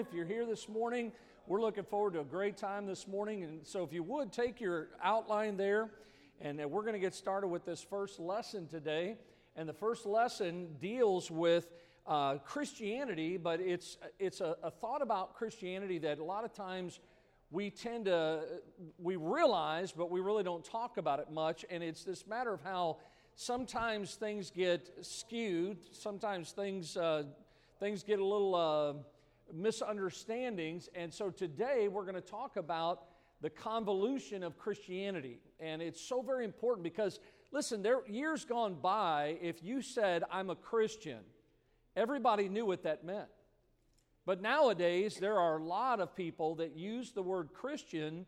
If you're here this morning, we're looking forward to a great time this morning. And so, if you would take your outline there, and uh, we're going to get started with this first lesson today. And the first lesson deals with uh, Christianity, but it's, it's a, a thought about Christianity that a lot of times we tend to, we realize, but we really don't talk about it much. And it's this matter of how sometimes things get skewed, sometimes things, uh, things get a little uh, misunderstandings. And so today we're going to talk about the convolution of Christianity. And it's so very important because, listen, there years gone by, if you said, I'm a Christian, everybody knew what that meant. But nowadays, there are a lot of people that use the word Christian,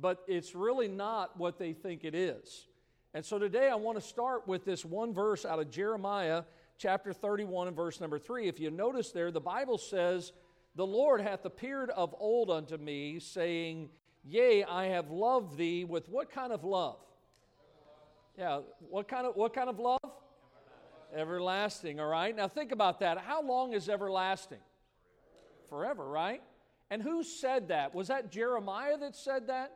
but it's really not what they think it is. And so today I want to start with this one verse out of Jeremiah chapter 31 and verse number 3. If you notice there, the Bible says, The Lord hath appeared of old unto me, saying, Yea, I have loved thee with what kind of love? Yeah, what kind of what kind of love? Everlasting. everlasting, all right? Now think about that. How long is everlasting? Forever, right? And who said that? Was that Jeremiah that said that?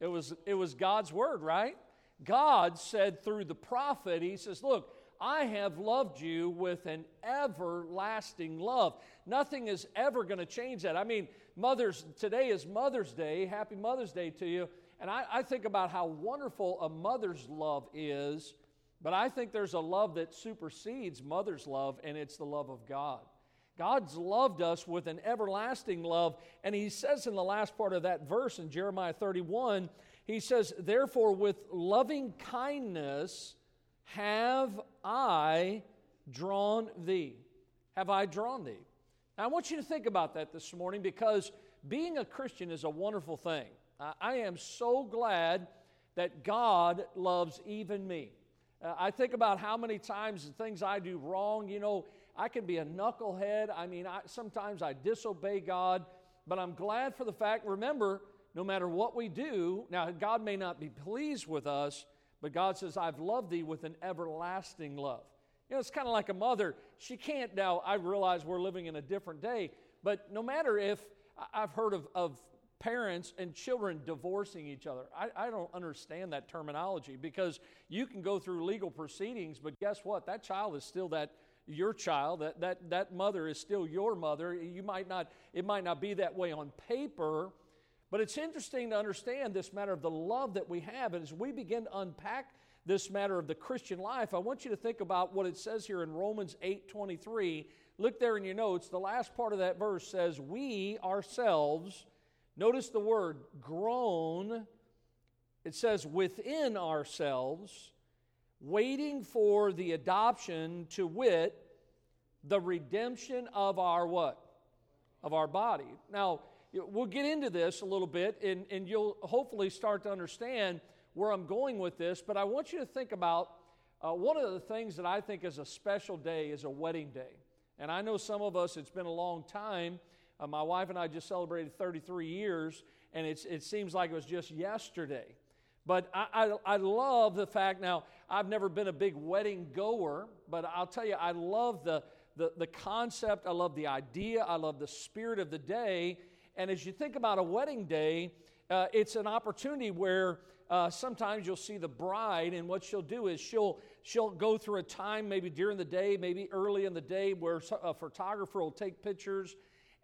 It was it was God's word, right? God said through the prophet, He says, Look, I have loved you with an everlasting love. Nothing is ever going to change that. I mean, Mother's today is Mother's Day. Happy Mother's Day to you. And I, I think about how wonderful a mother's love is, but I think there's a love that supersedes mother's love, and it's the love of God. God's loved us with an everlasting love, and He says in the last part of that verse in Jeremiah 31 he says, Therefore, with loving kindness have I drawn thee. Have I drawn thee? Now, I want you to think about that this morning because being a Christian is a wonderful thing. I am so glad that God loves even me. Uh, I think about how many times the things I do wrong, you know, I can be a knucklehead. I mean, I, sometimes I disobey God, but I'm glad for the fact, remember, no matter what we do, now God may not be pleased with us, but God says, I've loved thee with an everlasting love. You know, it's kind of like a mother. She can't now, I realize we're living in a different day, but no matter if I've heard of, of parents and children divorcing each other. I, I, don't understand that terminology because you can go through legal proceedings, but guess what? That child is still that your child. That that that mother is still your mother. You might not. It might not be that way on paper, but it's interesting to understand this matter of the love that we have. And as we begin to unpack this matter of the Christian life, I want you to think about what it says here in Romans 8 23. Look there in your notes. The last part of that verse says, We ourselves, notice the word groan. It says, within ourselves, waiting for the adoption to wit, the redemption of our what? Of our body. Now, we'll get into this a little bit, and, and you'll hopefully start to understand where I'm going with this. But I want you to think about uh, one of the things that I think is a special day is a wedding day. And I know some of us, it's been a long time. Uh, my wife and I just celebrated 33 years, and it seems like it was just yesterday. But I, I, I, love the fact now, I've never been a big wedding goer, but I'll tell you, I love the, the, the concept, I love the idea, I love the spirit of the day. And as you think about a wedding day, uh, it's an opportunity where uh, sometimes you'll see the bride, and what she'll do is she'll she'll go through a time, maybe during the day, maybe early in the day, where a photographer will take pictures,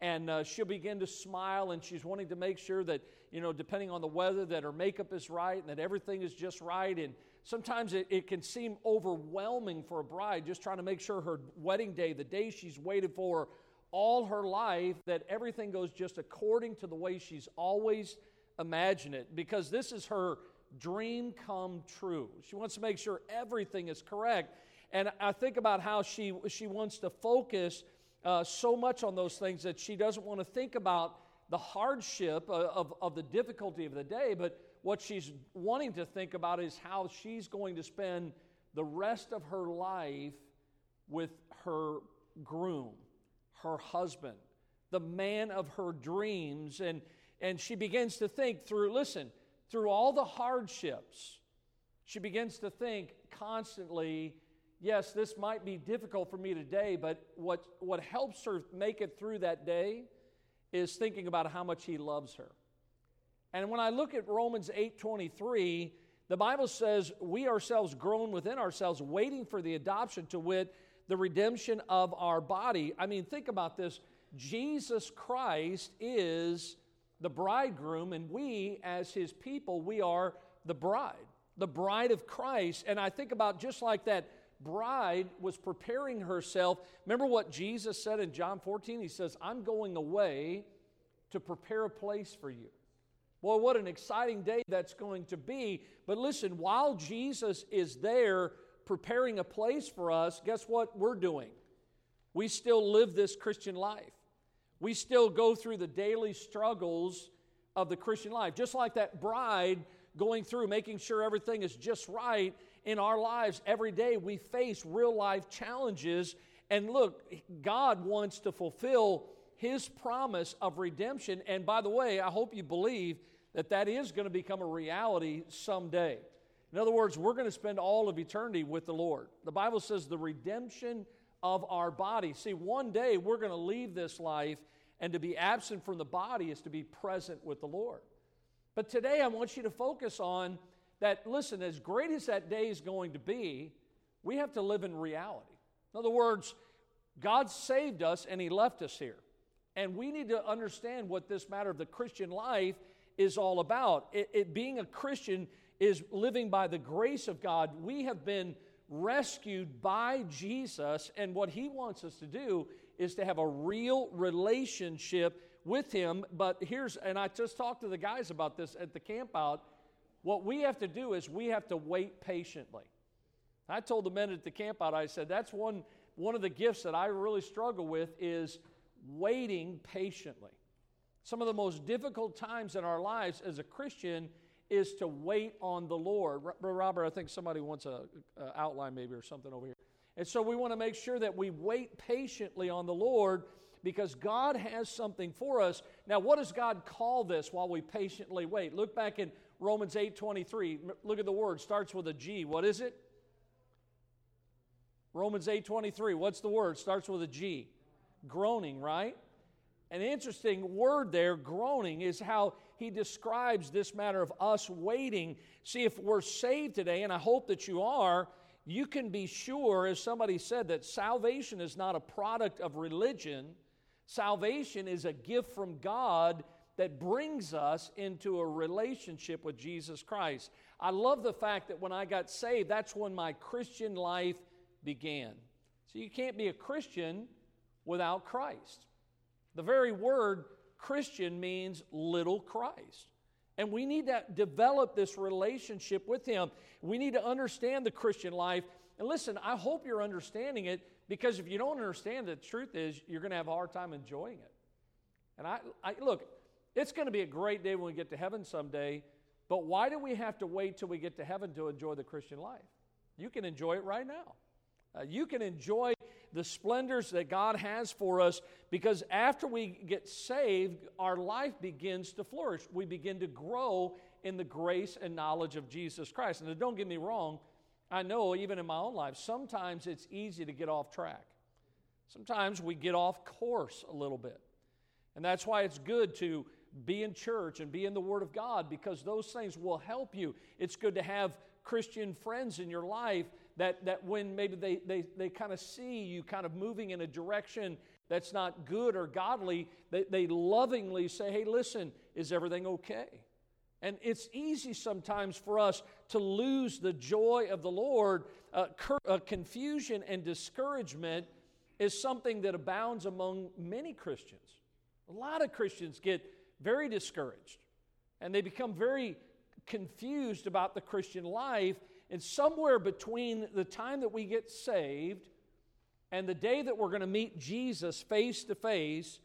and uh, she'll begin to smile, and she's wanting to make sure that you know, depending on the weather, that her makeup is right and that everything is just right. And sometimes it, it can seem overwhelming for a bride just trying to make sure her wedding day, the day she's waited for, all her life that everything goes just according to the way she's always imagined it because this is her dream come true. She wants to make sure everything is correct. And I think about how she, she wants to focus uh, so much on those things that she doesn't want to think about the hardship of, of, of the difficulty of the day, but what she's wanting to think about is how she's going to spend the rest of her life with her groom her husband, the man of her dreams. And, and she begins to think through, listen, through all the hardships, she begins to think constantly, yes, this might be difficult for me today, but what, what helps her make it through that day is thinking about how much he loves her. And when I look at Romans 8:23, the Bible says, We ourselves groan within ourselves, waiting for the adoption to wit, the redemption of our body. I mean, think about this. Jesus Christ is the bridegroom, and we, as his people, we are the bride, the bride of Christ. And I think about just like that bride was preparing herself. Remember what Jesus said in John 14? He says, I'm going away to prepare a place for you. Boy, what an exciting day that's going to be. But listen, while Jesus is there preparing a place for us, guess what we're doing? We still live this Christian life. We still go through the daily struggles of the Christian life. Just like that bride going through, making sure everything is just right in our lives every day, we face real life challenges. And look, God wants to fulfill His promise of redemption. And by the way, I hope you believe that that is going to become a reality someday. In other words, we're going to spend all of eternity with the Lord. The Bible says the redemption of our body. See, one day we're going to leave this life, and to be absent from the body is to be present with the Lord. But today I want you to focus on that, listen, as great as that day is going to be, we have to live in reality. In other words, God saved us and He left us here. And we need to understand what this matter of the Christian life is all about. It, it, being a Christian is living by the grace of God. We have been rescued by Jesus, and what He wants us to do is to have a real relationship with Him. But here's, and I just talked to the guys about this at the camp out. What we have to do is we have to wait patiently. I told the men at the camp out, I said, that's one, one of the gifts that I really struggle with is waiting patiently. Some of the most difficult times in our lives as a Christian is to wait on the Lord. Robert, I think somebody wants a, a outline maybe or something over here. And so we want to make sure that we wait patiently on the Lord because God has something for us. Now, what does God call this while we patiently wait? Look back in Romans 8 23. Look at the word, starts with a G. What is it? Romans 8 23. What's the word? Starts with a G. Groaning, right? An interesting word there, groaning, is how he describes this matter of us waiting. See, if we're saved today, and I hope that you are, you can be sure, as somebody said, that salvation is not a product of religion. Salvation is a gift from God that brings us into a relationship with Jesus Christ. I love the fact that when I got saved, that's when my Christian life began. So you can't be a Christian without Christ. The very word Christian means little Christ. And we need to develop this relationship with Him. We need to understand the Christian life. And listen, I hope you're understanding it because if you don't understand the truth is you're going to have a hard time enjoying it. And I, I look, it's going to be a great day when we get to heaven someday, but why do we have to wait till we get to heaven to enjoy the Christian life? You can enjoy it right now. Uh, you can enjoy the splendors that God has for us because after we get saved, our life begins to flourish. We begin to grow in the grace and knowledge of Jesus Christ. And don't get me wrong, I know even in my own life, sometimes it's easy to get off track. Sometimes we get off course a little bit. And that's why it's good to be in church and be in the Word of God because those things will help you. It's good to have Christian friends in your life that, that when maybe they, they, they kind of see you kind of moving in a direction that's not good or godly, they, they lovingly say, hey, listen, is everything okay? And it's easy sometimes for us to lose the joy of the Lord. Uh, cur- uh, confusion and discouragement is something that abounds among many Christians. A lot of Christians get very discouraged and they become very confused about the Christian life and somewhere between the time that we get saved and the day that we're going to meet Jesus face to face,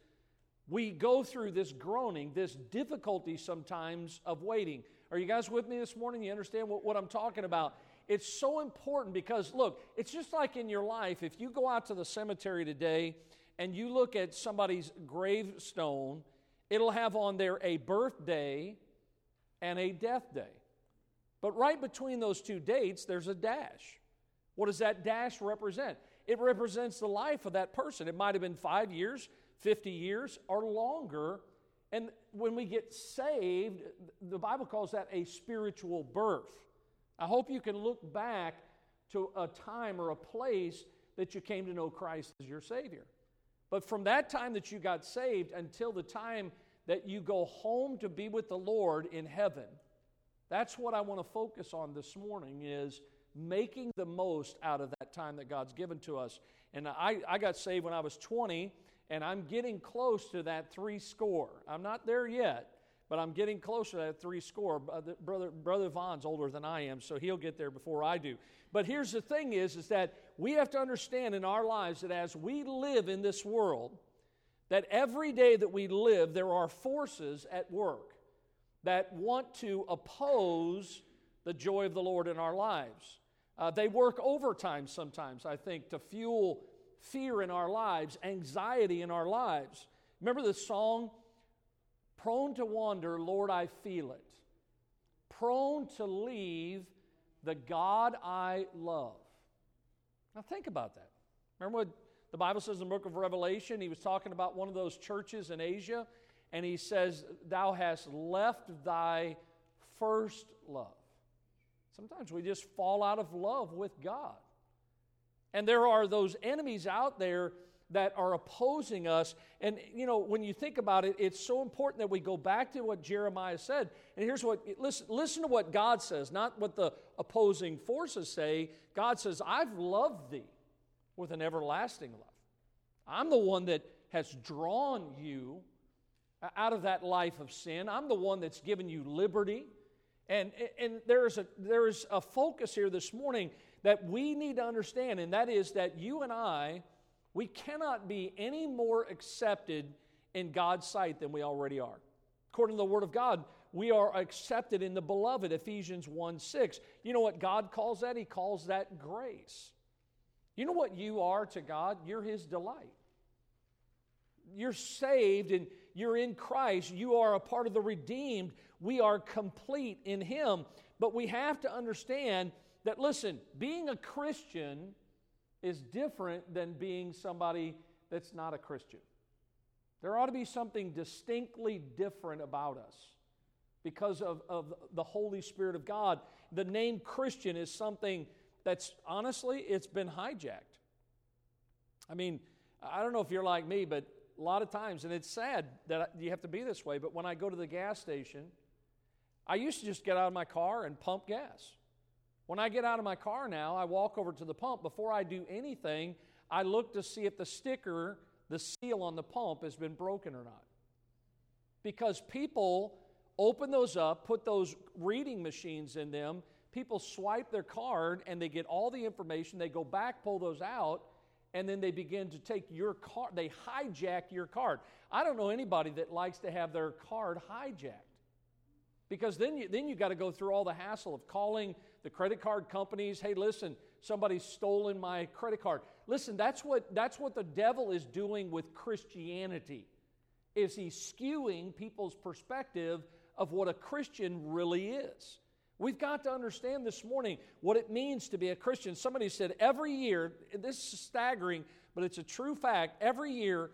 we go through this groaning, this difficulty sometimes of waiting. Are you guys with me this morning? You understand what, what I'm talking about? It's so important because, look, it's just like in your life. If you go out to the cemetery today and you look at somebody's gravestone, it'll have on there a birthday and a death day. But right between those two dates, there's a dash. What does that dash represent? It represents the life of that person. It might have been five years, 50 years, or longer. And when we get saved, the Bible calls that a spiritual birth. I hope you can look back to a time or a place that you came to know Christ as your Savior. But from that time that you got saved until the time that you go home to be with the Lord in heaven, that's what I want to focus on this morning is making the most out of that time that God's given to us. And I, I got saved when I was 20, and I'm getting close to that three score. I'm not there yet, but I'm getting closer to that three score. Brother, Brother Vaughn's older than I am, so he'll get there before I do. But here's the thing is, is that we have to understand in our lives that as we live in this world, that every day that we live, there are forces at work that want to oppose the joy of the Lord in our lives. Uh, they work overtime sometimes, I think, to fuel fear in our lives, anxiety in our lives. Remember the song, Prone to wander, Lord, I feel it. Prone to leave the God I love. Now, think about that. Remember what the Bible says in the book of Revelation? He was talking about one of those churches in Asia, and he says, Thou hast left thy first love. Sometimes we just fall out of love with God. And there are those enemies out there that are opposing us. And, you know, when you think about it, it's so important that we go back to what Jeremiah said. And here's what listen, listen to what God says, not what the opposing forces say. God says, I've loved thee with an everlasting love. I'm the one that has drawn you Uh, out of that life of sin. I'm the one that's given you liberty. And, and there's, a, there's a focus here this morning that we need to understand, and that is that you and I we cannot be any more accepted in God's sight than we already are. According to the Word of God, we are accepted in the beloved, Ephesians 1 6. You know what God calls that? He calls that grace. You know what you are to God? You're His delight. You're saved and you're in Christ. You are a part of the redeemed. We are complete in Him. But we have to understand that, listen, being a Christian is different than being somebody that's not a Christian. There ought to be something distinctly different about us because of, of the Holy Spirit of God. The name Christian is something that's honestly, it's been hijacked. I mean, I don't know if you're like me, but a lot of times, and it's sad that you have to be this way, but when I go to the gas station, I used to just get out of my car and pump gas. When I get out of my car now, I walk over to the pump. Before I do anything, I look to see if the sticker, the seal on the pump, has been broken or not. Because people open those up, put those reading machines in them, people swipe their card and they get all the information. They go back, pull those out, and then they begin to take your card. They hijack your card. I don't know anybody that likes to have their card hijacked. Because then you, then you got to go through all the hassle of calling the credit card companies, hey, listen, somebody's stolen my credit card. Listen, that's what, that's what the devil is doing with Christianity. Is he skewing people's perspective of what a Christian really is? We've got to understand this morning what it means to be a Christian. Somebody said every year, this is staggering, but it's a true fact, every year,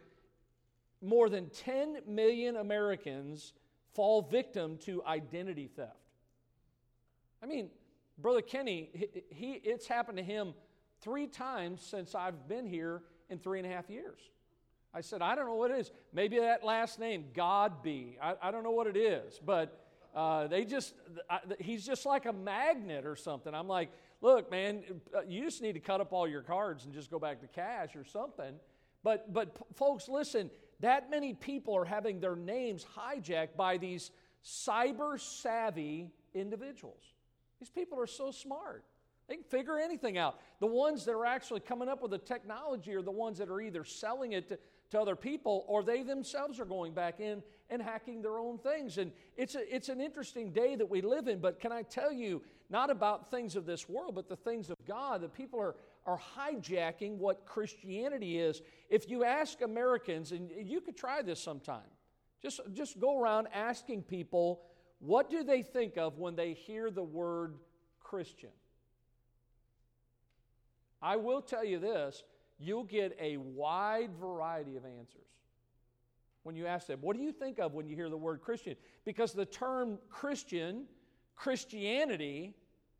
more than 10 million Americans fall victim to identity theft. I mean, Brother Kenny, he, he, it's happened to him three times since I've been here in three and a half years. I said, I don't know what it is. Maybe that last name, Godby. I, I don't know what it is, but uh, they just, I, he's just like a magnet or something. I'm like, look, man, uh, you just need to cut up all your cards and just go back to cash or something. But, but folks, listen, that many people are having their names hijacked by these cyber savvy individuals. These people are so smart. They can figure anything out. The ones that are actually coming up with the technology are the ones that are either selling it to, to other people or they themselves are going back in and hacking their own things. And it's, a, it's an interesting day that we live in, but can I tell you, not about things of this world, but the things of God, that people are, are hijacking what Christianity is. If you ask Americans, and you could try this sometime, just, just go around asking people what do they think of when they hear the word Christian? I will tell you this you'll get a wide variety of answers when you ask them, What do you think of when you hear the word Christian? Because the term Christian, Christianity,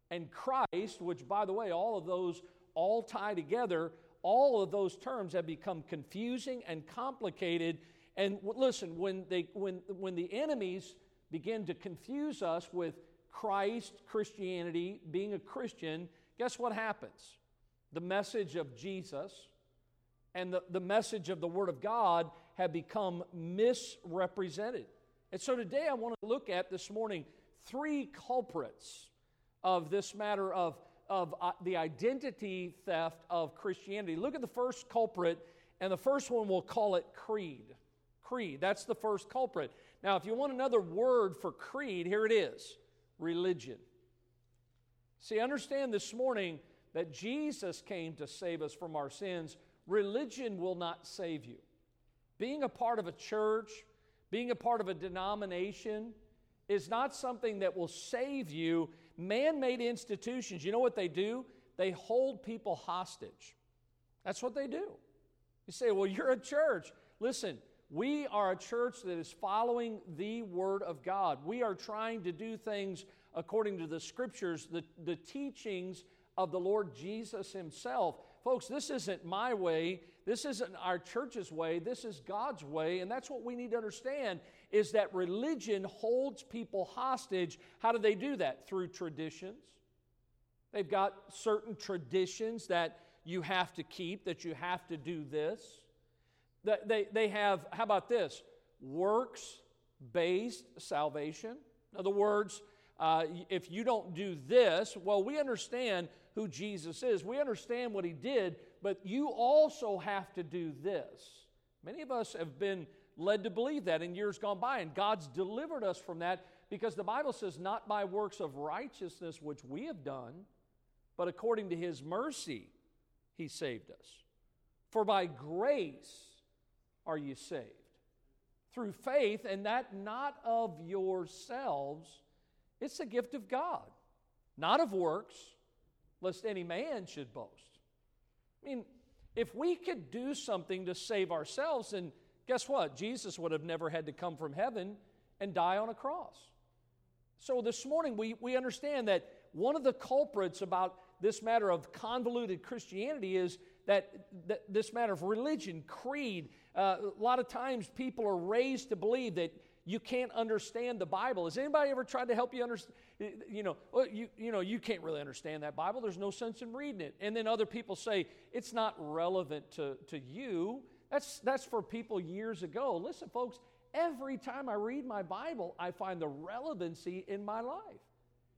and Christ, which, by the way, all of those all tie together, all of those terms have become confusing and complicated. And listen, when, they, when, when the enemies begin to confuse us with Christ, Christianity, being a Christian, guess what happens? The message of Jesus and the, the message of the Word of God have become misrepresented. And so today I want to look at this morning three culprits of this matter of, of uh, the identity theft of Christianity. Look at the first culprit, and the first one we'll call it creed. Creed, that's the first culprit. Now, if you want another word for creed, here it is religion. See, understand this morning that Jesus came to save us from our sins. Religion will not save you. Being a part of a church, being a part of a denomination, is not something that will save you. Man made institutions, you know what they do? They hold people hostage. That's what they do. You say, well, you're a church. Listen, we are a church that is following the Word of God. We are trying to do things according to the Scriptures, the, the teachings of the Lord Jesus Himself. Folks, this isn't my way. This isn't our church's way. This is God's way. And that's what we need to understand is that religion holds people hostage. How do they do that? Through traditions. They've got certain traditions that you have to keep, that you have to do this. They, they have, how about this? Works based salvation. In other words, uh, if you don't do this, well, we understand who Jesus is. We understand what he did, but you also have to do this. Many of us have been led to believe that in years gone by, and God's delivered us from that because the Bible says, not by works of righteousness which we have done, but according to his mercy, he saved us. For by grace, are you saved. Through faith, and that not of yourselves, it's a gift of God, not of works, lest any man should boast. I mean, if we could do something to save ourselves, then guess what? Jesus would have never had to come from heaven and die on a cross. So this morning, we, we understand that one of the culprits about this matter of convoluted Christianity is that, this matter of religion, creed, uh, a lot of times people are raised to believe that you can't understand the Bible. Has anybody ever tried to help you understand? You know, well, you, you know, you can't really understand that Bible. There's no sense in reading it. And then other people say it's not relevant to, to you. That's, that's for people years ago. Listen, folks, every time I read my Bible, I find the relevancy in my life.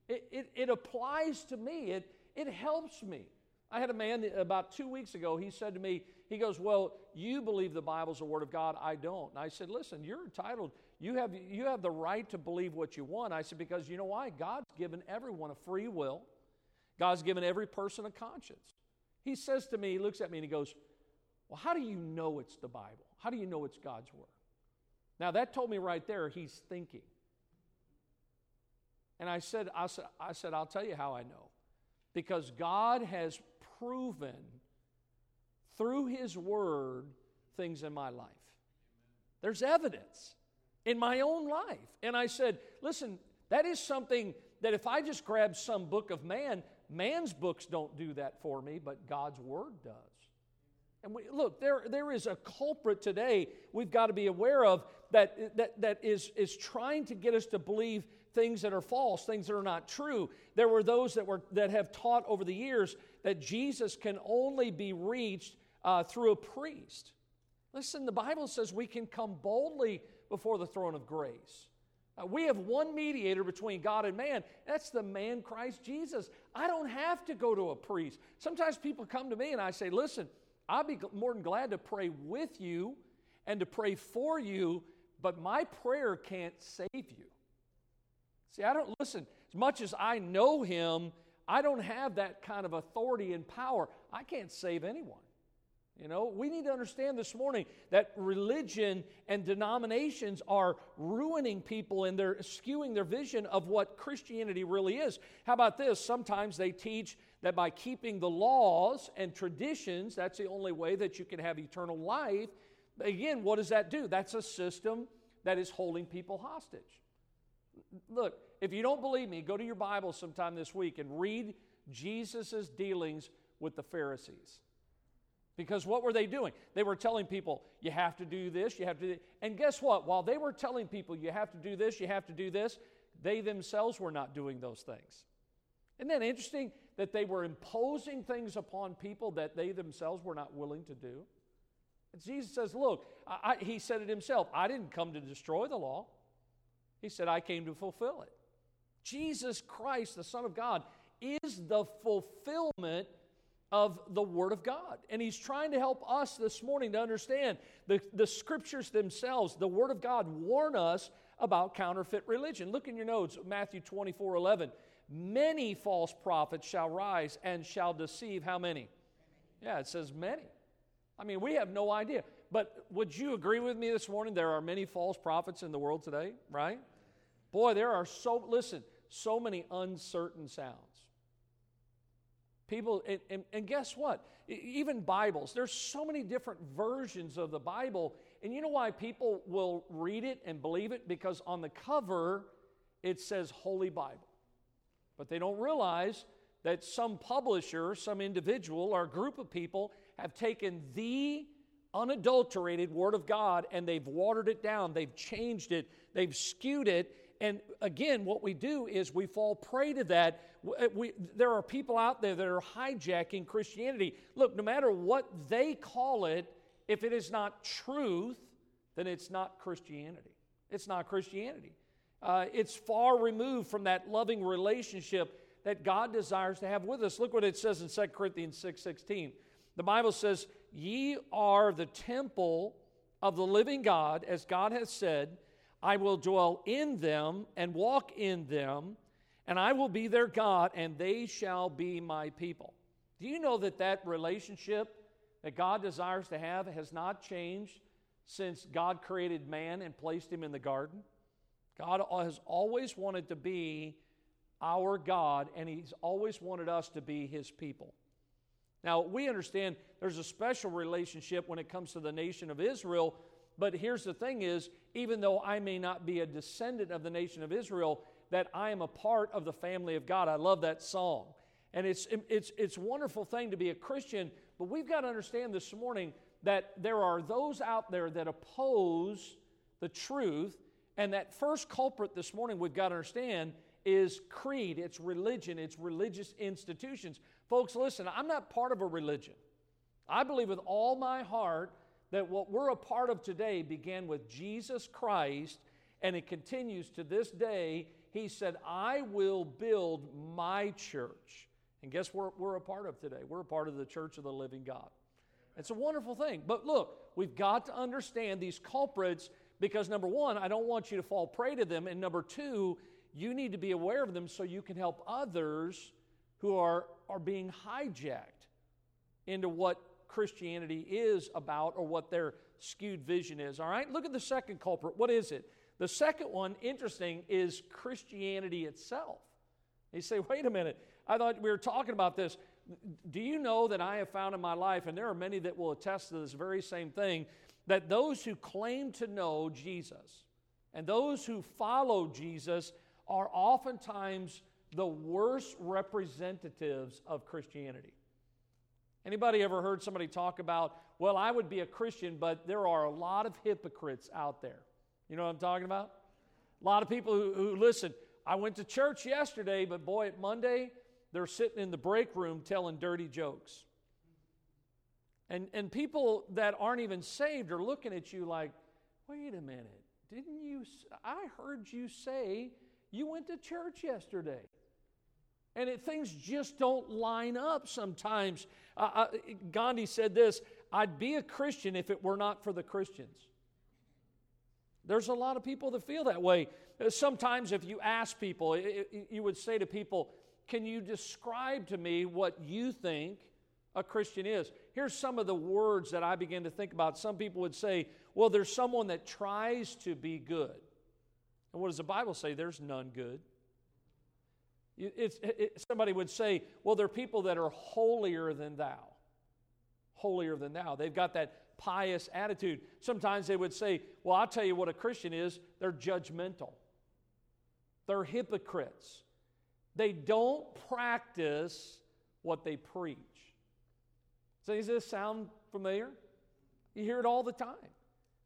It, it, it applies to me, it, it helps me. I had a man about two weeks ago, he said to me, he goes, Well, you believe the Bible's the Word of God. I don't. And I said, Listen, you're entitled. You have, you have the right to believe what you want. I said, Because you know why? God's given everyone a free will, God's given every person a conscience. He says to me, he looks at me and he goes, Well, how do you know it's the Bible? How do you know it's God's Word? Now, that told me right there he's thinking. And I said, I said, I said, I'll tell you how I know. Because God has proven through His Word things in my life. There's evidence in my own life. And I said, listen, that is something that if I just grab some book of man, man's books don't do that for me, but God's Word does. And we, look, there, there is a culprit today we've got to be aware of that, that, that is, is trying to get us to believe things that are false, things that are not true. There were those that, were, that have taught over the years that Jesus can only be reached uh, through a priest. Listen, the Bible says we can come boldly before the throne of grace. Uh, we have one mediator between God and man. That's the man Christ Jesus. I don't have to go to a priest. Sometimes people come to me and I say, listen, I'll be more than glad to pray with you and to pray for you, but my prayer can't save you. See, I don't listen, as much as I know him, I don't have that kind of authority and power. I can't save anyone. You know, we need to understand this morning that religion and denominations are ruining people and they're skewing their vision of what Christianity really is. How about this? Sometimes they teach that by keeping the laws and traditions, that's the only way that you can have eternal life. Again, what does that do? That's a system that is holding people hostage. Look, if you don't believe me, go to your Bible sometime this week and read Jesus' dealings with the Pharisees. Because what were they doing? They were telling people, you have to do this, you have to do And guess what? While they were telling people, you have to do this, you have to do this, they themselves were not doing those things. Isn't that interesting that they were imposing things upon people that they themselves were not willing to do? And Jesus says, Look, I, he said it himself I didn't come to destroy the law, he said, I came to fulfill it. Jesus Christ, the Son of God, is the fulfillment of the Word of God. And He's trying to help us this morning to understand the, the Scriptures themselves, the Word of God, warn us about counterfeit religion. Look in your notes, Matthew 24 11. Many false prophets shall rise and shall deceive how many? Yeah, it says many. I mean, we have no idea. But would you agree with me this morning? There are many false prophets in the world today, right? Boy, there are so, listen, so many uncertain sounds. People, and, and, and, guess what? Even Bibles, there's so many different versions of the Bible. And you know why people will read it and believe it? Because on the cover, it says Holy Bible. But they don't realize that some publisher, some individual, or group of people have taken the unadulterated Word of God and they've watered it down, they've changed it, they've skewed it, and again, what we do is we fall prey to that. Uh, we, there are people out there that are hijacking Christianity. Look, no matter what they call it, if it is not truth, then it's not Christianity. It's not Christianity. Uh, it's far removed from that loving relationship that God desires to have with us. Look what it says in 2 Corinthians 6 16. The Bible says, Ye are the temple of the living God, as God has said, I will dwell in them and walk in them, and I will be their God, and they shall be my people. Do you know that that relationship that God desires to have has not changed since God created man and placed him in the garden? God has always wanted to be our God, and He's always wanted us to be His people. Now, we understand there's a special relationship when it comes to the nation of Israel but here's the thing is, even though I may not be a descendant of the nation of Israel, that I am a part of the family of God. I love that song. And it's, it's, it's a wonderful thing to be a Christian, but we've got to understand this morning that there are those out there that oppose the truth. And that first culprit this morning we've got to understand is creed, it's religion, it's religious institutions. Folks, listen, I'm not part of a religion. I believe with all my heart that what we're a part of today began with Jesus Christ and it continues to this day. He said, I will build my church. And guess what we're a part of today? We're a part of the church of the living God. It's a wonderful thing. But look, we've got to understand these culprits because number one, I don't want you to fall prey to them. And number two, you need to be aware of them so you can help others who are, are being hijacked into what Christianity is about or what their skewed vision is. All right, look at the second culprit. What is it? The second one, interesting, is Christianity itself. You say, wait a minute, I thought we were talking about this. Do you know that I have found in my life, and there are many that will attest to this very same thing, that those who claim to know Jesus and those who follow Jesus are oftentimes the worst representatives of Christianity. Anybody ever heard somebody talk about, well, I would be a Christian, but there are a lot of hypocrites out there? You know what I'm talking about? A lot of people who, who listen, I went to church yesterday, but boy, at Monday, they're sitting in the break room telling dirty jokes. And, and people that aren't even saved are looking at you like, wait a minute, didn't you? I heard you say you went to church yesterday. And it, things just don't line up sometimes. Uh, Gandhi said this I'd be a Christian if it were not for the Christians. There's a lot of people that feel that way. Uh, sometimes, if you ask people, you would say to people, Can you describe to me what you think a Christian is? Here's some of the words that I begin to think about. Some people would say, Well, there's someone that tries to be good. And what does the Bible say? There's none good. It, somebody would say, well, there are people that are holier than thou. Holier than thou. They've got that pious attitude. Sometimes they would say, well, I'll tell you what a Christian is they're judgmental, they're hypocrites. They don't practice what they preach. So, does this sound familiar? You hear it all the time.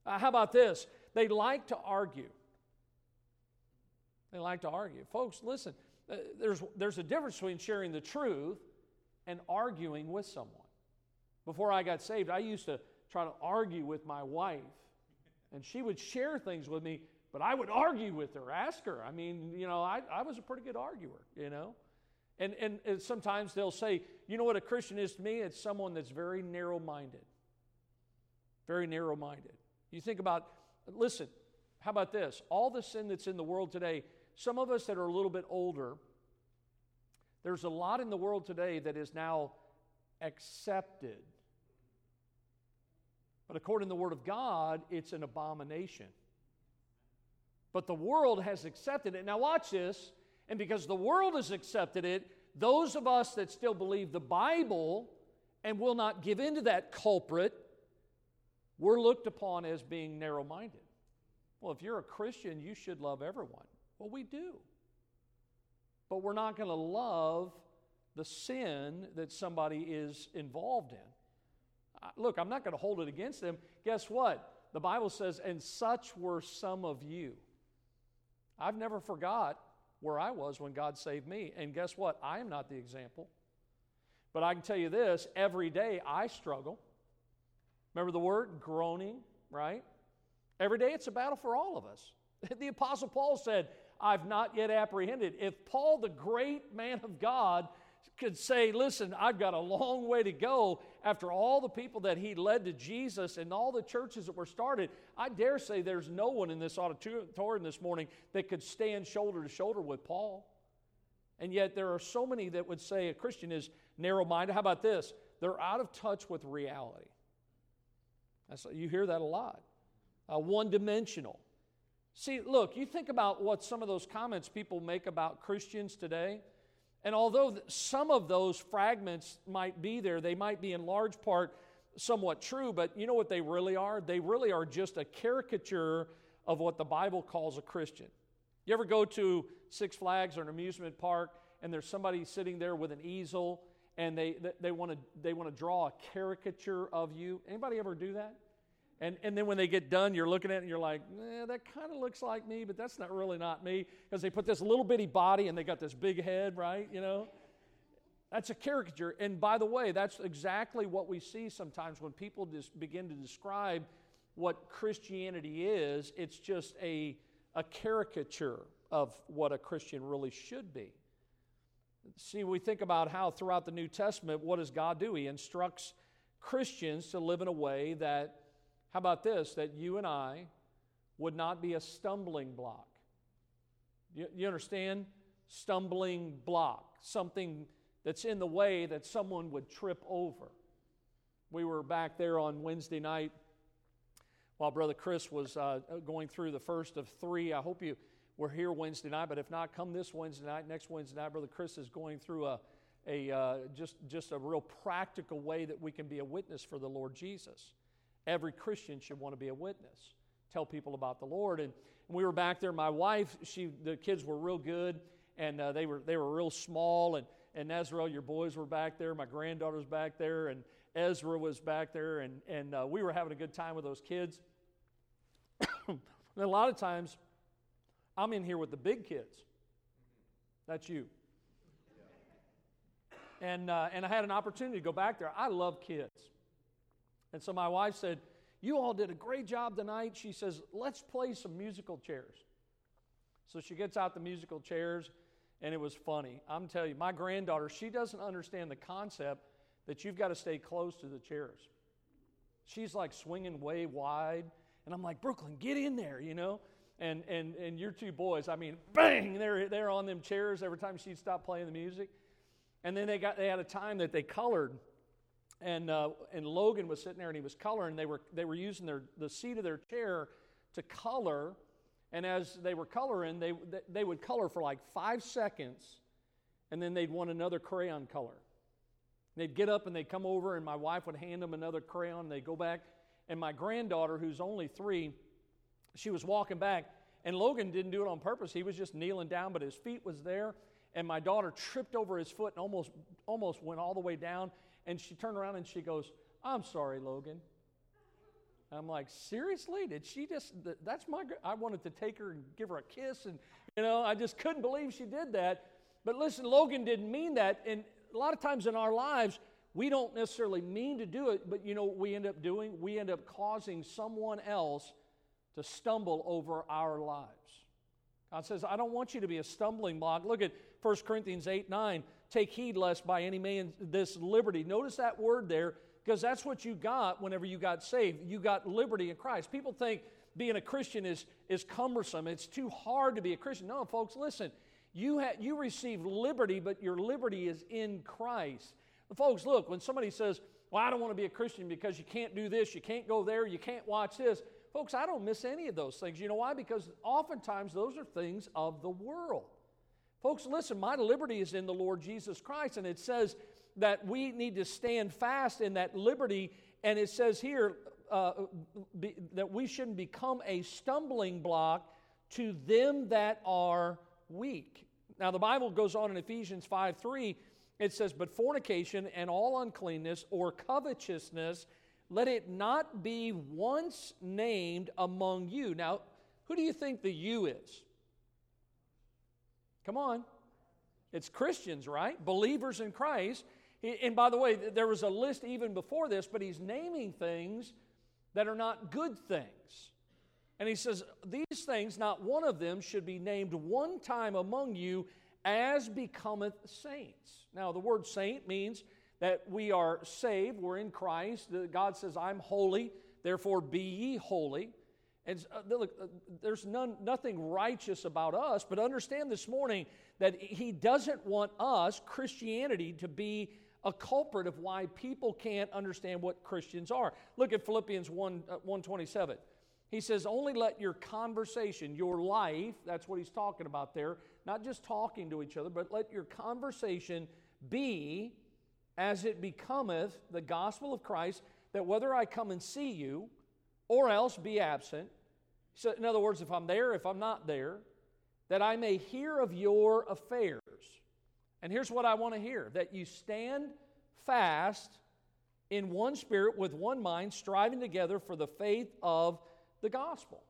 Uh, how about this? They like to argue. They like to argue. Folks, listen, Uh, there's, there's a difference between sharing the truth and arguing with someone. Before I got saved, I used to try to argue with my wife, and she would share things with me, but I would argue with her, ask her. I mean, you know, I, I was a pretty good arguer, you know. And, and, and sometimes they'll say, you know what a Christian is to me? It's someone that's very narrow minded. Very narrow minded. You think about, listen, how about this? All the sin that's in the world today, some of us that are a little bit older, there's a lot in the world today that is now accepted. But according to the Word of God, it's an abomination. But the world has accepted it. Now, watch this. And because the world has accepted it, those of us that still believe the Bible and will not give in to that culprit, we're looked upon as being narrow minded. Well, if you're a Christian, you should love everyone. Well, we do. But we're not going to love the sin that somebody is involved in. Look, I'm not going to hold it against them. Guess what? The Bible says, and such were some of you. I've never forgot where I was when God saved me. And guess what? I am not the example. But I can tell you this every day I struggle. Remember the word groaning, right? Every day it's a battle for all of us. The Apostle Paul said, I've not yet apprehended. If Paul, the great man of God, could say, Listen, I've got a long way to go after all the people that he led to Jesus and all the churches that were started, I dare say there's no one in this auditorium this morning that could stand shoulder to shoulder with Paul. And yet there are so many that would say a Christian is narrow minded. How about this? They're out of touch with reality. That's, you hear that a lot. Uh, one dimensional. See, look, you think about what some of those comments people make about Christians today. And although some of those fragments might be there, they might be in large part somewhat true, but you know what they really are? They really are just a caricature of what the Bible calls a Christian. You ever go to Six Flags or an amusement park and there's somebody sitting there with an easel and they, they, want to they want to draw a caricature of you? Anybody ever do that? And, and then when they get done, you're looking at it and you're like, eh, that kind of looks like me, but that's not really not me. Because they put this little bitty body and they got this big head, right? You know? That's a caricature. And by the way, that's exactly what we see sometimes when people just begin to describe what Christianity is. It's just a, a caricature of what a Christian really should be. See, we think about how throughout the New Testament, what does God do? He instructs Christians to live in a way that how about this? That you and I would not be a stumbling block. You, you understand? Stumbling block, something that's in the way that someone would trip over. We were back there on Wednesday night while Brother Chris was uh, going through the first of three. I hope you were here Wednesday night, but if not, come this Wednesday night. Next Wednesday night, Brother Chris is going through a, a uh, just, just a real practical way that we can be a witness for the Lord Jesus. Every Christian should want to be a witness, tell people about the Lord. And, we were back there. My wife, she, the kids were real good, and uh, they were they were real small. And and Ezra, your boys were back there. My granddaughter's back there, and Ezra was back there, and and uh, we were having a good time with those kids. and a lot of times, I'm in here with the big kids. That's you. And, uh, and I had an opportunity to go back there. I love kids. And so my wife said, You all did a great job tonight. She says, Let's play some musical chairs. So she gets out the musical chairs, and it was funny. I'm telling you, my granddaughter, she doesn't understand the concept that you've got to stay close to the chairs. She's like swinging way wide, and I'm like, Brooklyn, get in there, you know? And, and, and your two boys, I mean, bang, they're, they're on them chairs every time she'd stop playing the music. And then they, got, they had a time that they colored and, uh, and Logan was sitting there and he was coloring. They were, they were using their, the seat of their chair to color. And as they were coloring, they, they would color for like five seconds. and then they'd want another crayon color. They'd get up and they'd come over, and my wife would hand them another crayon, and they'd go back. And my granddaughter, who's only three, she was walking back, and Logan didn't do it on purpose. He was just kneeling down, but his feet was there, and my daughter tripped over his foot and almost, almost went all the way down. And she turned around and she goes, I'm sorry, Logan. I'm like, seriously? Did she just, that's my, I wanted to take her and give her a kiss. And, you know, I just couldn't believe she did that. But listen, Logan didn't mean that. And a lot of times in our lives, we don't necessarily mean to do it, but you know what we end up doing? We end up causing someone else to stumble over our lives. God says, I don't want you to be a stumbling block. Look at 1 Corinthians 8 9. Take heed lest by any man this liberty. Notice that word there, because that's what you got whenever you got saved. You got liberty in Christ. People think being a Christian is, is cumbersome, it's too hard to be a Christian. No, folks, listen. You, ha- you receive liberty, but your liberty is in Christ. folks, look, when somebody says, Well, I don't want to be a Christian because you can't do this, you can't go there, you can't watch this. Folks, I don't miss any of those things. You know why? Because oftentimes those are things of the world. Folks, listen, my liberty is in the Lord Jesus Christ, and it says that we need to stand fast in that liberty. And it says here uh, be, that we shouldn't become a stumbling block to them that are weak. Now, the Bible goes on in Ephesians 5 3, it says, But fornication and all uncleanness or covetousness, let it not be once named among you. Now, who do you think the you is? Come on. It's Christians, right? Believers in Christ. And by the way, there was a list even before this, but he's naming things that are not good things. And he says, These things, not one of them, should be named one time among you as becometh saints. Now, the word saint means that we are saved, we're in Christ. God says, I'm holy, therefore be ye holy. And uh, look, uh, there's none, nothing righteous about us, but understand this morning that He doesn't want us, Christianity, to be a culprit of why people can't understand what Christians are. Look at Philippians 1 uh, 127. He says, Only let your conversation, your life, that's what he's talking about there, not just talking to each other, but let your conversation be as it becometh the gospel of Christ, that whether I come and see you, or else be absent. So, in other words, if I'm there, if I'm not there, that I may hear of your affairs. And here's what I want to hear that you stand fast in one spirit with one mind, striving together for the faith of the gospel.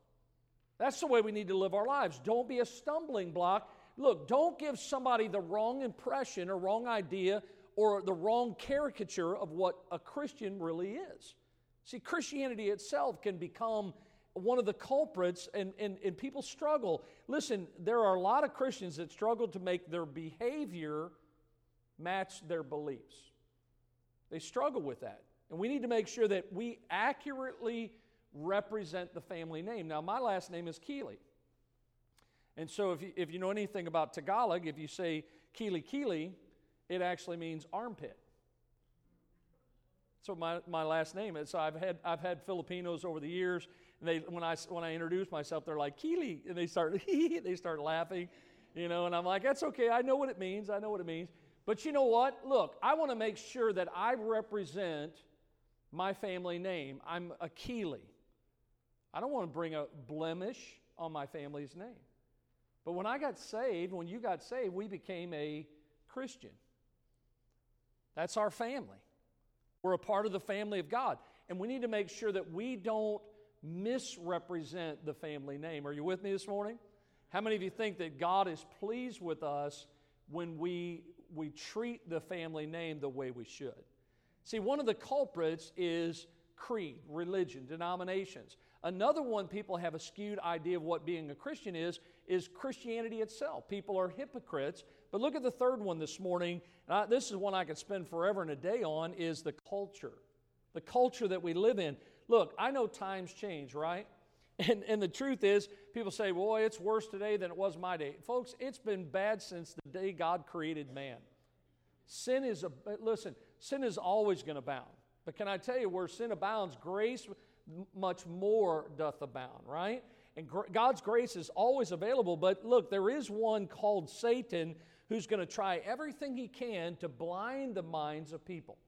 That's the way we need to live our lives. Don't be a stumbling block. Look, don't give somebody the wrong impression or wrong idea or the wrong caricature of what a Christian really is. See, Christianity itself can become one of the culprits, and, and, and people struggle. Listen, there are a lot of Christians that struggle to make their behavior match their beliefs. They struggle with that. And we need to make sure that we accurately represent the family name. Now, my last name is Keeley. And so, if you, if you know anything about Tagalog, if you say Keeley Keeley, it actually means armpit. So my, my last name is. So I've had I've had Filipinos over the years, and they when I when I introduce myself, they're like Keely, and they start they start laughing, you know, and I'm like, that's okay. I know what it means. I know what it means. But you know what? Look, I want to make sure that I represent my family name. I'm a Keeley. I don't want to bring a blemish on my family's name. But when I got saved, when you got saved, we became a Christian. That's our family. We're a part of the family of God. And we need to make sure that we don't misrepresent the family name. Are you with me this morning? How many of you think that God is pleased with us when we, we treat the family name the way we should? See, one of the culprits is creed, religion, denominations. Another one people have a skewed idea of what being a Christian is, is Christianity itself. People are hypocrites. But look at the third one this morning. I, this is one I could spend forever and a day on, is the culture. The culture that we live in. Look, I know times change, right? And, and the truth is, people say, boy, it's worse today than it was my day. Folks, it's been bad since the day God created man. Sin is, a, listen, sin is always going to abound. But can I tell you, where sin abounds, grace much more doth abound, right? And gr- God's grace is always available. But look, there is one called Satan who's going to try everything he can to blind the minds of people,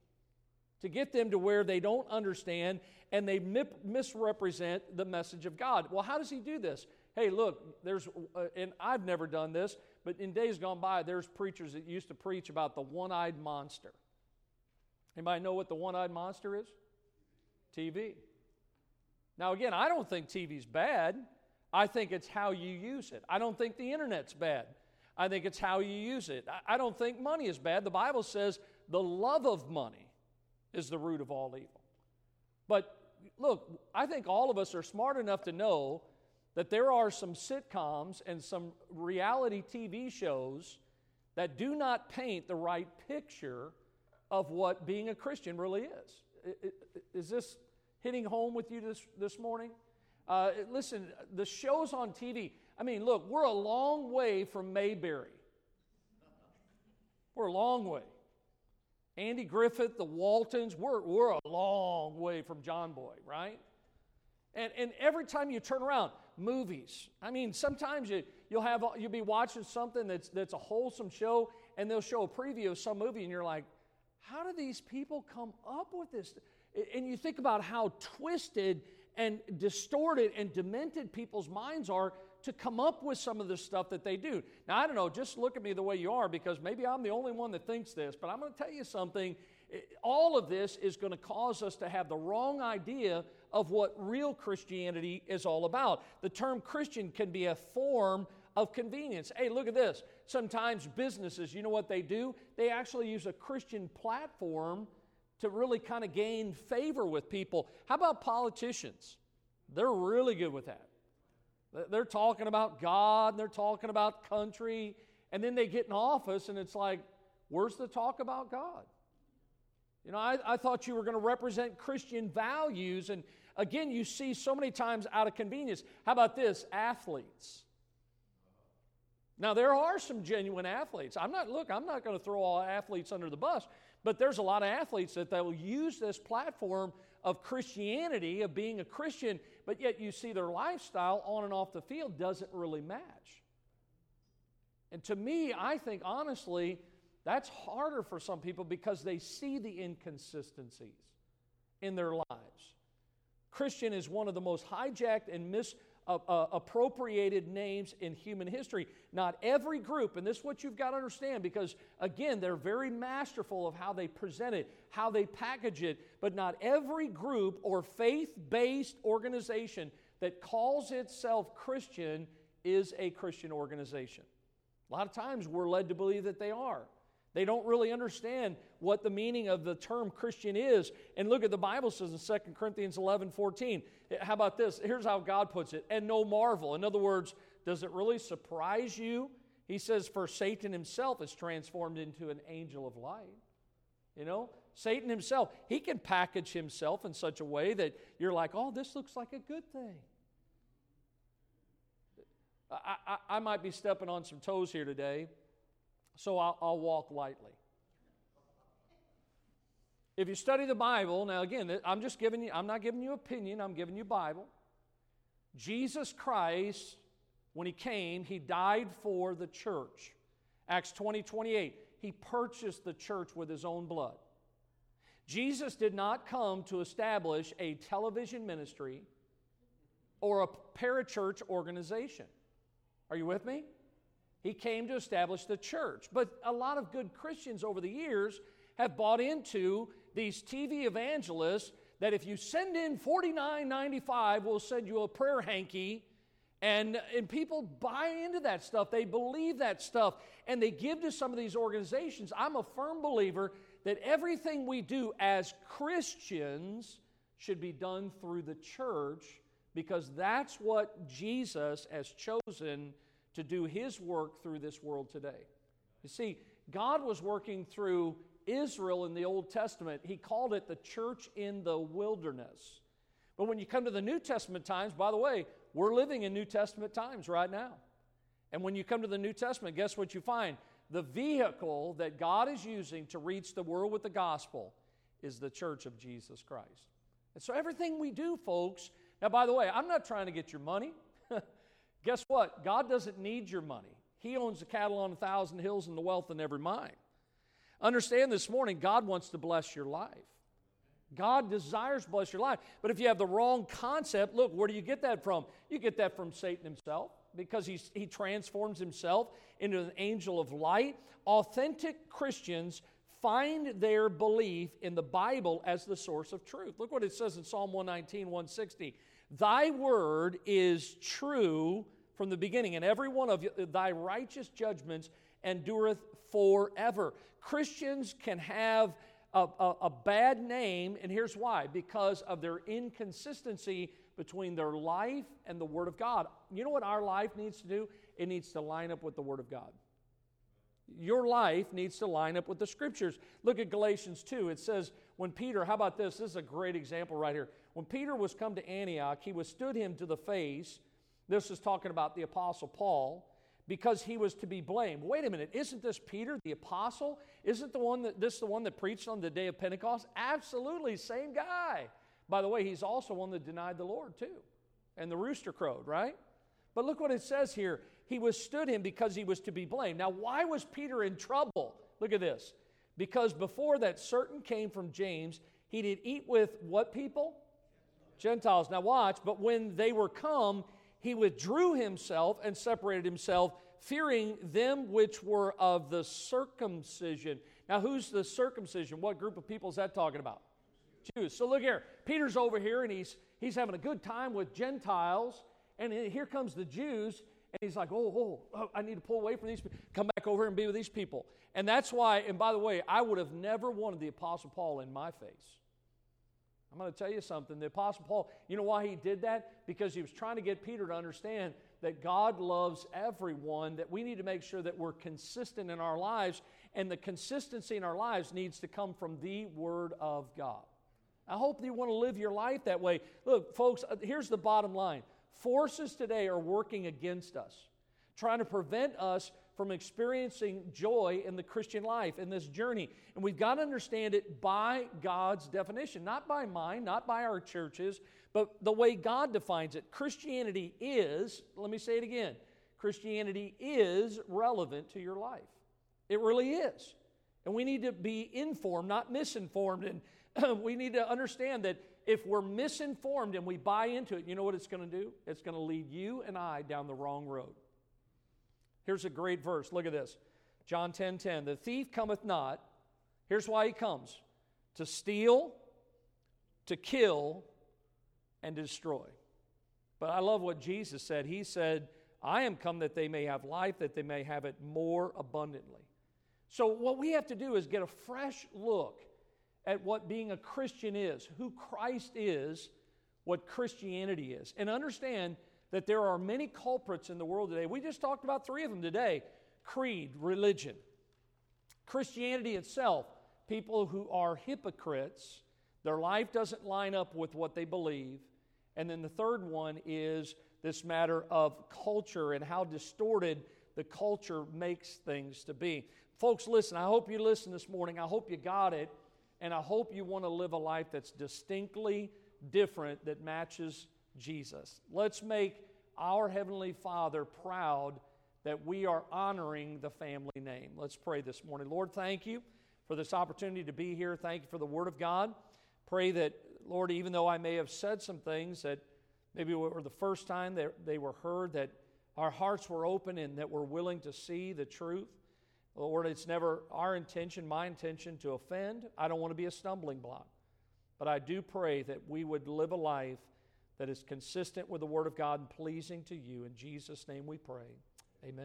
to get them to where they don't understand and they misrepresent the message of God. Well, how does he do this? Hey, look, there's, uh, and I've never done this, but in days gone by, there's preachers that used to preach about the one eyed monster. Anybody know what the one eyed monster is? TV. Now, again, I don't think TV's bad. I think it's how you use it. I don't think the internet's bad. I think it's how you use it. I don't think money is bad. The Bible says the love of money is the root of all evil. But look, I think all of us are smart enough to know that there are some sitcoms and some reality TV shows that do not paint the right picture of what being a Christian really is. Is this hitting home with you this, this morning? Uh, listen, the shows on TV, I mean, look, we're a long way from Mayberry. We're a long way. Andy Griffith, the Waltons, we're, we're a long way from John Boy, right? And, and every time you turn around, movies. I mean, sometimes you, you'll, have, you'll be watching something that's, that's a wholesome show, and they'll show a preview of some movie, and you're like, how do these people come up with this? And you think about how twisted and distorted and demented people's minds are to come up with some of the stuff that they do. Now, I don't know, just look at me the way you are because maybe I'm the only one that thinks this, but I'm going to tell you something. All of this is going to cause us to have the wrong idea of what real Christianity is all about. The term Christian can be a form of convenience. Hey, look at this. Sometimes businesses, you know what they do? They actually use a Christian platform to really kind of gain favor with people. How about politicians? They're really good with that. They're talking about God, and they're talking about country, and then they get in office, and it's like, where's the talk about God? You know, I, I thought you were going to represent Christian values, and again, you see so many times out of convenience. How about this? Athletes. Now, there are some genuine athletes. I'm not, look, I'm not going to throw all athletes under the bus, but there's a lot of athletes that they will use this platform of Christianity, of being a Christian, but yet you see their lifestyle on and off the field doesn't really match. And to me, I think honestly, that's harder for some people because they see the inconsistencies in their lives. Christian is one of the most hijacked and mis uh, uh, appropriated names in human history. Not every group, and this is what you've got to understand because, again, they're very masterful of how they present it, how they package it, but not every group or faith based organization that calls itself Christian is a Christian organization. A lot of times we're led to believe that they are. They don't really understand what the meaning of the term Christian is. And look at the Bible says in 2 Corinthians 11 14. Eh, how about this? Here's how God puts it and no marvel. In other words, does it really surprise you? He says, For Satan himself is transformed into an angel of light. You know, Satan himself, he can package himself in such a way that you're like, oh, this looks like a good thing. I, I, I might be stepping on some toes here today so I'll, I'll walk lightly. If you study the Bible, now again, I'm just giving you, I'm not giving you opinion, I'm giving you Bible. Jesus Christ, when he came, he died for the church. Acts 20, 28, he purchased the church with his own blood. Jesus did not come to establish a television ministry or a parachurch organization. Are you with me? He came to establish the church. But a lot of good Christians over the years have bought into these TV evangelists that if you send in $49.95, we'll send you a prayer hanky. And, and people buy into that stuff. They believe that stuff. And they give to some of these organizations. I'm a firm believer that everything we do as Christians should be done through the church because that's what Jesus has chosen to do His work through this world today. You see, God was working through Israel in the Old Testament. He called it the church in the wilderness. But when you come to the New Testament times, by the way, we're living in New Testament times right now. And when you come to the New Testament, guess what you find? The vehicle that God is using to reach the world with the gospel is the church of Jesus Christ. And so everything we do, folks, now by the way, I'm not trying to get your money. Guess what? God doesn't need your money. He owns the cattle on a thousand hills and the wealth in every mine. Understand this morning, God wants to bless your life. God desires to bless your life. But if you have the wrong concept, look, where do you get that from? You get that from Satan himself because he's, he transforms himself into an angel of light. Authentic Christians find their belief in the Bible as the source of truth. Look what it says in Psalm 119, 160. Thy word is true from the beginning, and every one of thy righteous judgments endureth forever. Christians can have a, a, a, bad name, and here's why because of their inconsistency between their life and the Word of God. You know what our life needs to do? It needs to line up with the Word of God. Your life needs to line up with the Scriptures. Look at Galatians 2. It says, when Peter, how about this? This is a great example right here. When Peter was come to Antioch, he withstood him to the face. This is talking about the Apostle Paul because he was to be blamed. Wait a minute, isn't this Peter the apostle? Isn't the one that this the one that preached on the day of Pentecost? Absolutely, same guy. By the way, he's also one that denied the Lord too. And the rooster crowed, right? But look what it says here. He withstood him because he was to be blamed. Now, why was Peter in trouble? Look at this. Because before that certain came from James, he did eat with what people? Gentiles. Now watch, but when they were come, he withdrew himself and separated himself, fearing them which were of the circumcision. Now, who's the circumcision? What group of people is that talking about? Jews. So look here. Peter's over here and he's he's having a good time with Gentiles, and here comes the Jews, and he's like, oh, oh, oh, I need to pull away from these people. Come back over and be with these people. And that's why, and by the way, I would have never wanted the Apostle Paul in my face. I'm going to tell you something. The Apostle Paul, you know why he did that? Because he was trying to get Peter to understand that God loves everyone, that we need to make sure that we're consistent in our lives, and the consistency in our lives needs to come from the Word of God. I hope that you want to live your life that way. Look, folks, uh, here's the bottom line forces today are working against us, trying to prevent us from experiencing joy in the Christian life, in this journey. And we've got to understand it by God's definition, not by mine, not by our churches, but the way God defines it. Christianity is, let me say it again Christianity is relevant to your life. It really is. And we need to be informed, not misinformed. And we need to understand that if we're misinformed and we buy into it, you know what it's going to do? It's going to lead you and I down the wrong road. Here's a great verse. Look at this. John 10 10. The thief cometh not. Here's why he comes to steal, to kill, and destroy. But I love what Jesus said. He said, I am come that they may have life, that they may have it more abundantly. So, what we have to do is get a fresh look at what being a Christian is, who Christ is, what Christianity is, and understand that there are many culprits in the world today. We just talked about three of them today creed, religion, Christianity itself, people who are hypocrites, their life doesn't line up with what they believe. And then the third one is this matter of culture and how distorted the culture makes things to be. Folks, listen, I hope you listen this morning. I hope you got it. And I hope you want to live a life that's distinctly different, that matches Jesus. Let's make our Heavenly Father proud that we are honoring the family name. Let's pray this morning. Lord, thank you for this opportunity to be here. Thank you for the Word of God. Pray that, Lord, even though I may have said some things that maybe were the first time that they were heard, that our hearts were open and that we're willing to see the truth. Lord, it's never our intention, my intention, to offend. I don't want to be a stumbling block. But I do pray that we would live a life that is consistent with the Word of God and pleasing to you. In Jesus' name we pray. Amen.